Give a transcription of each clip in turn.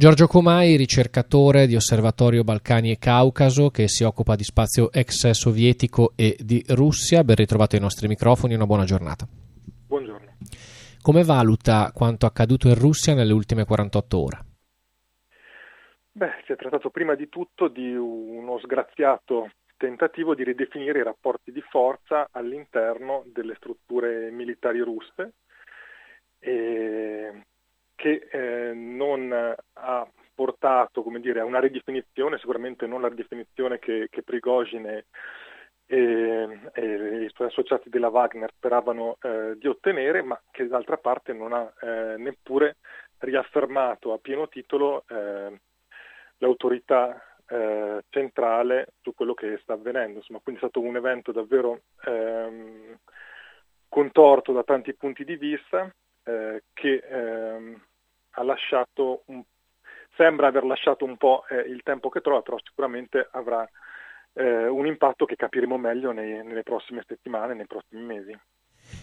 Giorgio Comai, ricercatore di Osservatorio Balcani e Caucaso che si occupa di spazio ex sovietico e di Russia, ben ritrovato ai nostri microfoni, una buona giornata. Buongiorno. Come valuta quanto accaduto in Russia nelle ultime 48 ore? Beh, si è trattato prima di tutto di uno sgraziato tentativo di ridefinire i rapporti di forza all'interno delle strutture militari russe e che eh, non ha portato dire, a una ridefinizione, sicuramente non la ridefinizione che, che Prigogine e, e, i suoi associati della Wagner speravano eh, di ottenere, ma che d'altra parte non ha eh, neppure riaffermato a pieno titolo eh, l'autorità eh, centrale su quello che sta avvenendo. Insomma, quindi è stato un evento davvero ehm, contorto da tanti punti di vista eh, che ehm, un, sembra aver lasciato un po' eh, il tempo che trova, però sicuramente avrà eh, un impatto che capiremo meglio nei, nelle prossime settimane, nei prossimi mesi.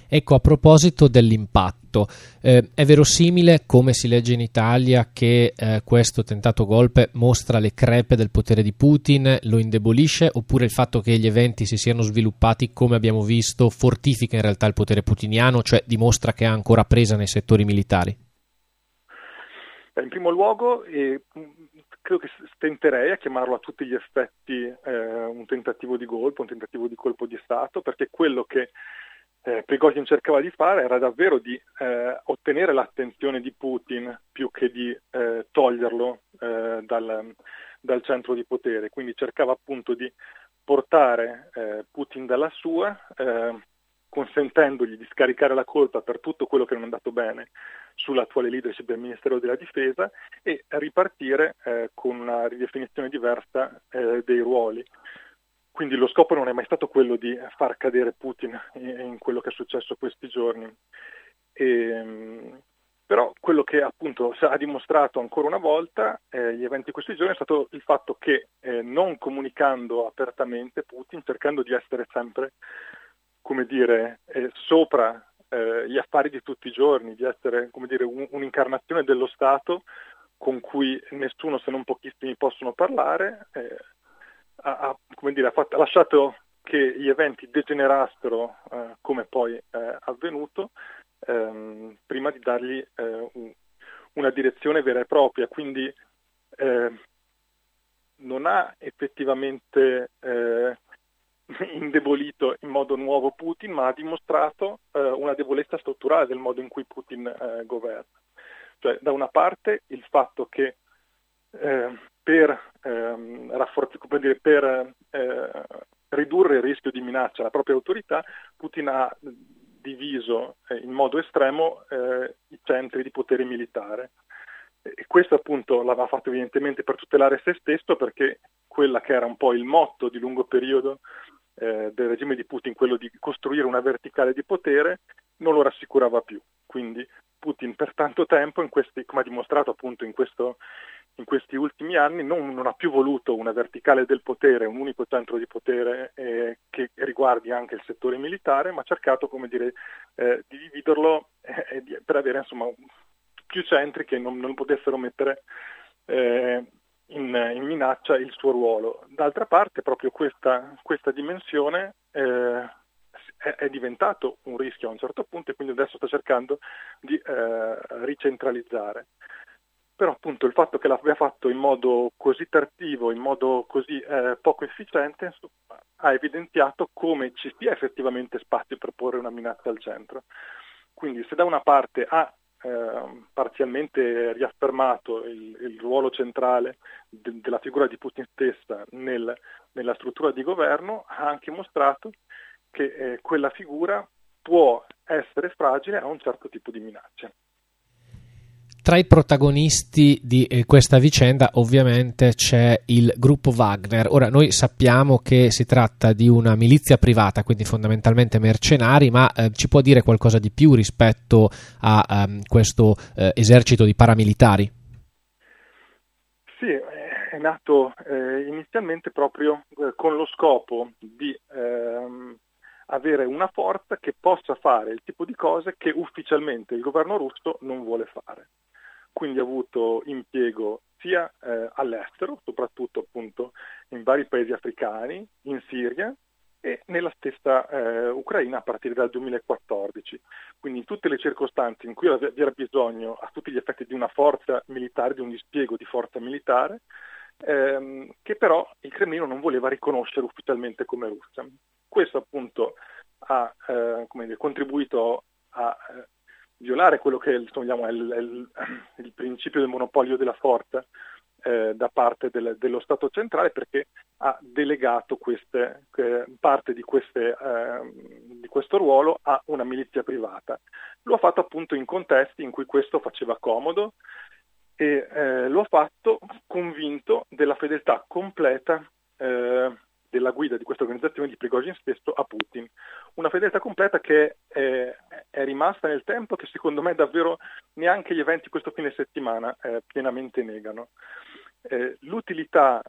Ecco, a proposito dell'impatto, eh, è verosimile, come si legge in Italia, che eh, questo tentato golpe mostra le crepe del potere di Putin, lo indebolisce, oppure il fatto che gli eventi si siano sviluppati, come abbiamo visto, fortifica in realtà il potere putiniano, cioè dimostra che ha ancora presa nei settori militari? In primo luogo, eh, credo che stenterei a chiamarlo a tutti gli effetti eh, un tentativo di golpe, un tentativo di colpo di Stato, perché quello che eh, Prigozhin cercava di fare era davvero di eh, ottenere l'attenzione di Putin più che di eh, toglierlo eh, dal, dal, centro di potere, quindi cercava appunto di portare eh, Putin dalla sua, consentendogli di scaricare la colpa per tutto quello che non è andato bene sull'attuale leadership del Ministero della Difesa e ripartire eh, con una ridefinizione diversa eh, dei ruoli. Quindi lo scopo non è mai stato quello di far cadere Putin in quello che è successo questi giorni. E, ehm, però quello che appunto ha dimostrato ancora una volta eh, gli eventi di questi giorni è stato il fatto che eh, non comunicando apertamente Putin, cercando di essere sempre come dire, eh, sopra eh, gli affari di tutti i giorni, di essere come dire, un, un'incarnazione dello Stato con cui nessuno se non pochissimi possono parlare, eh, ha, ha, dire, ha, fatto, ha, lasciato che gli eventi degenerassero eh, come poi è avvenuto, ehm, prima di dargli eh, un, una direzione vera e propria. Quindi eh, non ha effettivamente indebolito in modo nuovo Putin, ma ha dimostrato eh, una debolezza strutturale del modo in cui Putin eh, governa. Cioè, da una parte il fatto che eh, per, ehm, rafforz- dire, per eh, ridurre il rischio di minaccia alla propria autorità, Putin ha diviso eh, in modo estremo eh, i centri di potere militare. E questo appunto l'aveva fatto evidentemente per tutelare se stesso perché quella che era un po' il motto di lungo periodo eh, del regime di Putin, quello di costruire una verticale di potere, non lo rassicurava più. Quindi Putin per tanto tempo, questi, come ha dimostrato appunto in, questo, in questi ultimi anni, non, non, ha più voluto una verticale del potere, un unico centro di potere eh, che riguardi anche il settore militare, ma ha cercato come dire, eh, di dividerlo eh, per avere insomma, più centri che non, non potessero mettere eh, in, in, minaccia il suo ruolo. D'altra parte proprio questa, questa dimensione eh, è, è, diventato un rischio a un certo punto e quindi adesso sta cercando di eh, ricentralizzare. Però appunto il fatto che l'abbia fatto in modo così tardivo, in modo così eh, poco efficiente, ha evidenziato come ci sia effettivamente spazio per porre una minaccia al centro. Quindi se da una parte ha eh, parzialmente riaffermato il, il ruolo centrale de, della figura di Putin stessa nel, nella struttura di governo, ha anche mostrato che eh, quella figura può essere fragile a un certo tipo di minacce. Tra i protagonisti di eh, questa vicenda ovviamente c'è il gruppo Wagner. Ora noi sappiamo che si tratta di una milizia privata, quindi fondamentalmente mercenari, ma eh, ci può dire qualcosa di più rispetto a um, questo eh, esercito di paramilitari? Sì, è nato eh, inizialmente proprio eh, con lo scopo di ehm, avere una forza che possa fare il tipo di cose che ufficialmente il governo russo non vuole fare quindi ha avuto impiego sia eh, all'estero, soprattutto appunto in vari paesi africani, in Siria e nella stessa eh, Ucraina a partire dal 2014. Quindi in tutte le circostanze in cui vi era bisogno a tutti gli effetti di una forza militare, di un dispiego di forza militare, ehm, che però il Cremlino non voleva riconoscere ufficialmente come Russia. Questo appunto ha eh, dire, contribuito a eh, violare quello che insomma, è, il, è il, il, principio del monopolio della forza eh, da parte del, dello Stato centrale perché ha delegato queste, eh, parte di, queste, eh, di, questo ruolo a una milizia privata. Lo ha fatto appunto in contesti in cui questo faceva comodo e eh, lo ha fatto convinto della fedeltà completa eh, della guida di questa organizzazione di Prigozhin stesso a Putin. Una fedeltà completa che è, è rimasta nel tempo che secondo me davvero neanche gli eventi questo fine settimana eh, pienamente negano. Eh, l'utilità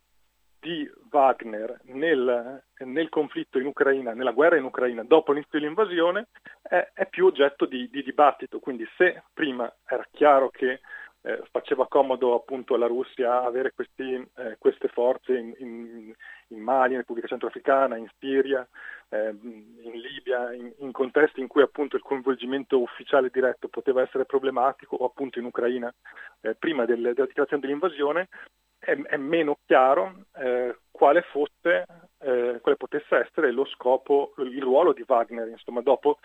di Wagner nel, nel, conflitto in Ucraina, nella guerra in Ucraina dopo l'inizio dell'invasione è, è più oggetto di, di, dibattito. Quindi se prima era chiaro che eh, faceva comodo appunto alla Russia avere questi, eh, queste forze in, in, in, Mali, in Repubblica Centroafricana, in Siria, eh, in Libia, in, in, contesti in cui appunto il coinvolgimento ufficiale diretto poteva essere problematico, o appunto in Ucraina eh, prima del, della dichiarazione dell'invasione, è, è meno chiaro eh, quale fosse, eh, quale potesse essere lo scopo, il ruolo di Wagner, insomma, dopo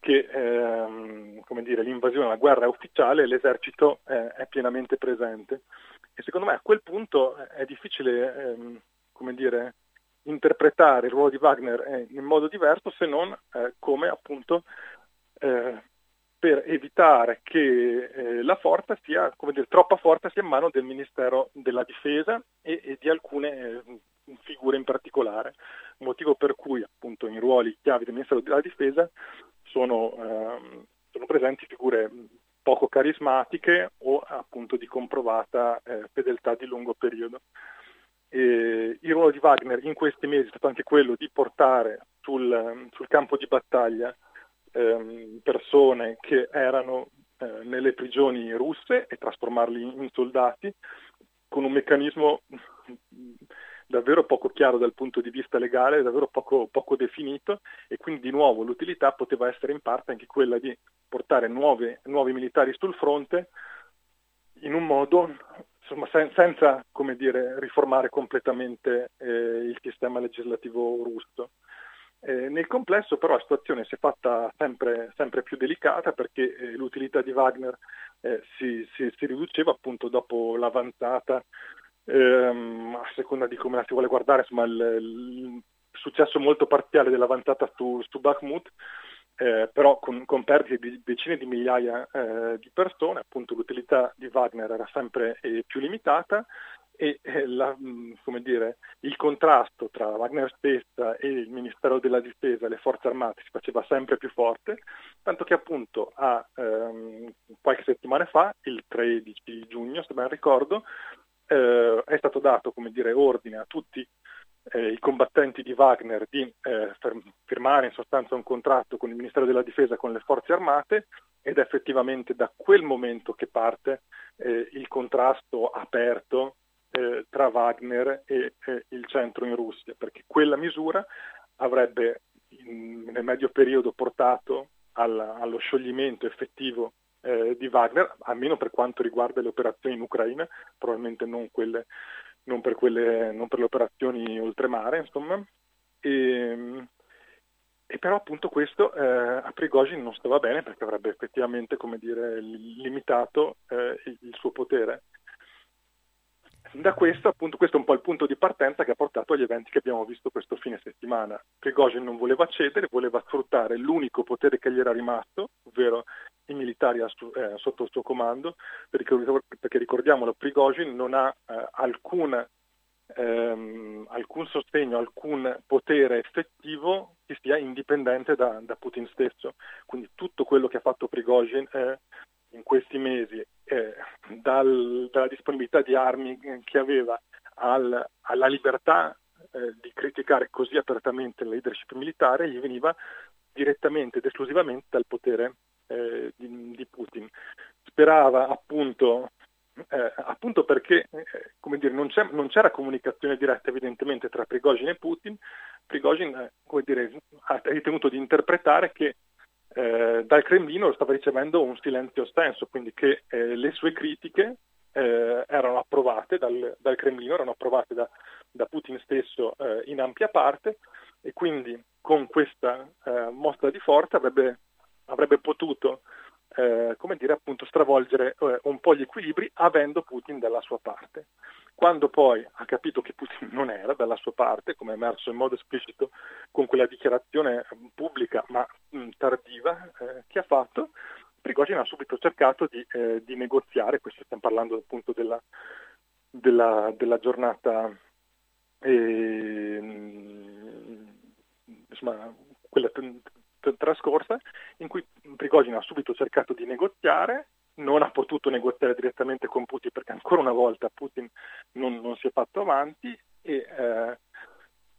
che ehm, dire, l'invasione, la guerra è ufficiale l'esercito eh, è pienamente presente. E secondo me a quel punto è difficile ehm, dire, interpretare il ruolo di Wagner eh, in modo diverso se non eh, come appunto eh, per evitare che eh, la forza sia, dire, troppa forza sia in mano del Ministero della Difesa e, e di alcune eh, figure in particolare, motivo per cui appunto in ruoli chiavi del Ministero della Difesa sono, ehm, sono presenti figure poco carismatiche o appunto di comprovata eh, fedeltà di lungo periodo. E il ruolo di Wagner in questi mesi è stato anche quello di portare sul, sul campo di battaglia ehm, persone che erano eh, nelle prigioni russe e trasformarli in soldati con un meccanismo davvero poco chiaro dal punto di vista legale, davvero poco, poco definito e quindi di nuovo l'utilità poteva essere in parte anche quella di portare nuove, nuovi militari sul fronte in un modo insomma, sen- senza dire, riformare completamente eh, il sistema legislativo russo. Eh, nel complesso però la situazione si è fatta sempre, sempre più delicata perché eh, l'utilità di Wagner eh, si, si, si, riduceva appunto dopo l'avanzata ehm, a seconda di come la si vuole guardare, insomma, il, il successo molto parziale dell'avanzata su, su Bakhmut, eh, però con, con, perdite di decine di migliaia eh, di persone, appunto l'utilità di Wagner era sempre eh, più limitata e eh, la, mm, dire, il contrasto tra Wagner stessa e il Ministero della Difesa e le forze armate si faceva sempre più forte, tanto che appunto a, ehm, qualche settimana fa, il 13 giugno se ben ricordo, eh, è stato dato dire, ordine a tutti eh, i combattenti di Wagner di eh, firmare in sostanza un contratto con il Ministero della Difesa con le forze armate ed è effettivamente da quel momento che parte eh, il contrasto aperto eh, tra Wagner e il centro in Russia, perché quella misura avrebbe in, nel medio periodo portato alla, allo scioglimento effettivo eh, di Wagner, almeno per quanto riguarda le operazioni in Ucraina, probabilmente non, quelle, non, per, quelle, non per, le operazioni oltremare, insomma. E, e però appunto questo eh, a Prigozhin non stava bene perché avrebbe effettivamente, dire, limitato eh, il suo potere da questo, appunto, questo è un po' il punto di partenza che ha portato agli eventi che abbiamo visto questo fine settimana. Prigozhin non voleva cedere, voleva sfruttare l'unico potere che gli era rimasto, ovvero i militari eh, sotto il suo comando, perché, perché ricordiamolo, Prigozhin non ha eh, alcun, ehm, alcun, sostegno, alcun potere effettivo che sia indipendente da, da, Putin stesso. Quindi tutto quello che ha fatto Prigozhin eh, in questi mesi eh, dal, dalla disponibilità di armi che aveva al, alla libertà eh, di criticare così apertamente la leadership militare gli veniva direttamente ed esclusivamente dal potere eh, di, di, Putin. sperava appunto, eh, appunto perché eh, dire, non, non, c'era comunicazione diretta evidentemente tra Prigozhin e Putin, Prigozhin eh, dire, ha ritenuto di interpretare che eh, dal Cremlino stava ricevendo un silenzio ostenso, quindi che eh, le sue critiche erano approvate dal, dal, Cremlino, erano approvate da, da Putin stesso in ampia parte e quindi con questa eh, mostra di forza avrebbe, avrebbe potuto eh, come dire, appunto, stravolgere eh, un po' gli equilibri avendo Putin dalla sua parte. Quando poi ha capito che Putin non era dalla sua parte, come è emerso in modo esplicito con quella dichiarazione pubblica ma mh, tardiva eh, che ha fatto, Prigozhin ha subito cercato di, eh, di, negoziare, questo stiamo parlando appunto della, della, della giornata, eh, insomma, quella trascorsa, in cui Prigozhin ha subito cercato di negoziare, non ha potuto negoziare direttamente con Putin perché ancora una volta Putin non, non si è fatto avanti e eh,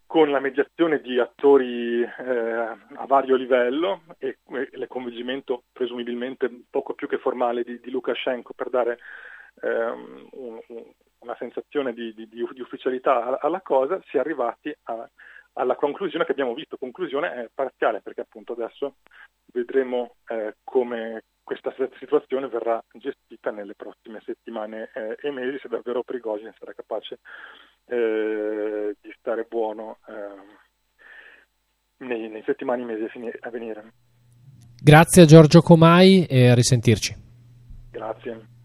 con la mediazione di attori eh, a vario livello e, e l'convincimento presumibilmente poco più che formale di, di Lukashenko per dare eh, un, una sensazione di, di, di, ufficialità alla cosa, si è arrivati a, alla conclusione che abbiamo visto. Conclusione è parziale perché appunto adesso vedremo eh, come questa situazione verrà gestita nelle prossime settimane eh, e mesi se davvero Prigozhin sarà capace eh, di stare buono eh, nei, nei settimane e mesi a venire. Grazie a Giorgio Comai e a risentirci. Grazie.